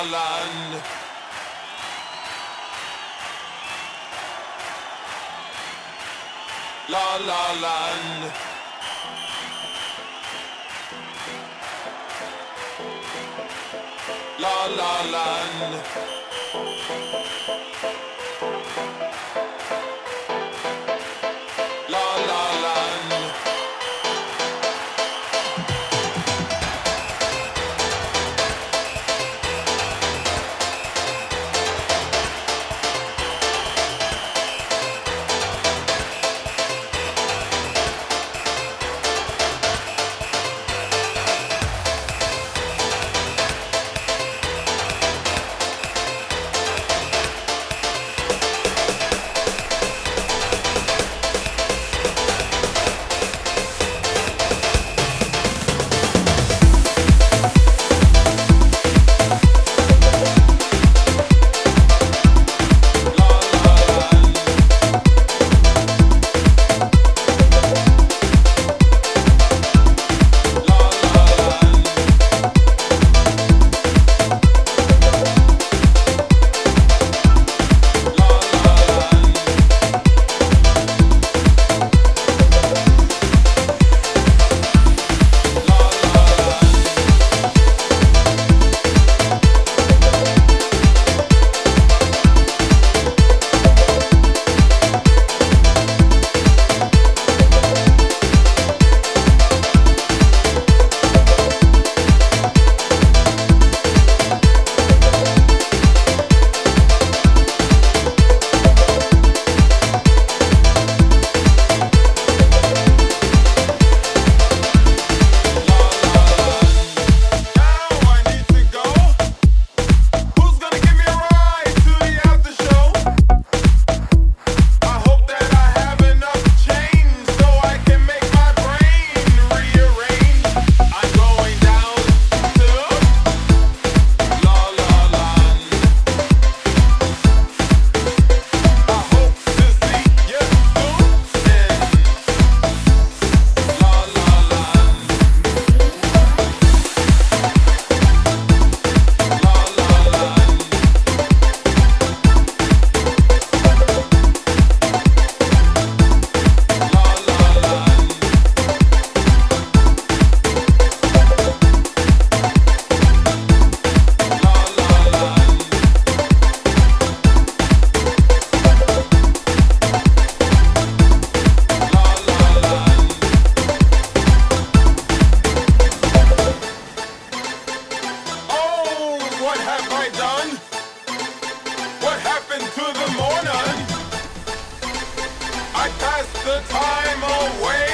La Land. La La Land. La La Land. the time away.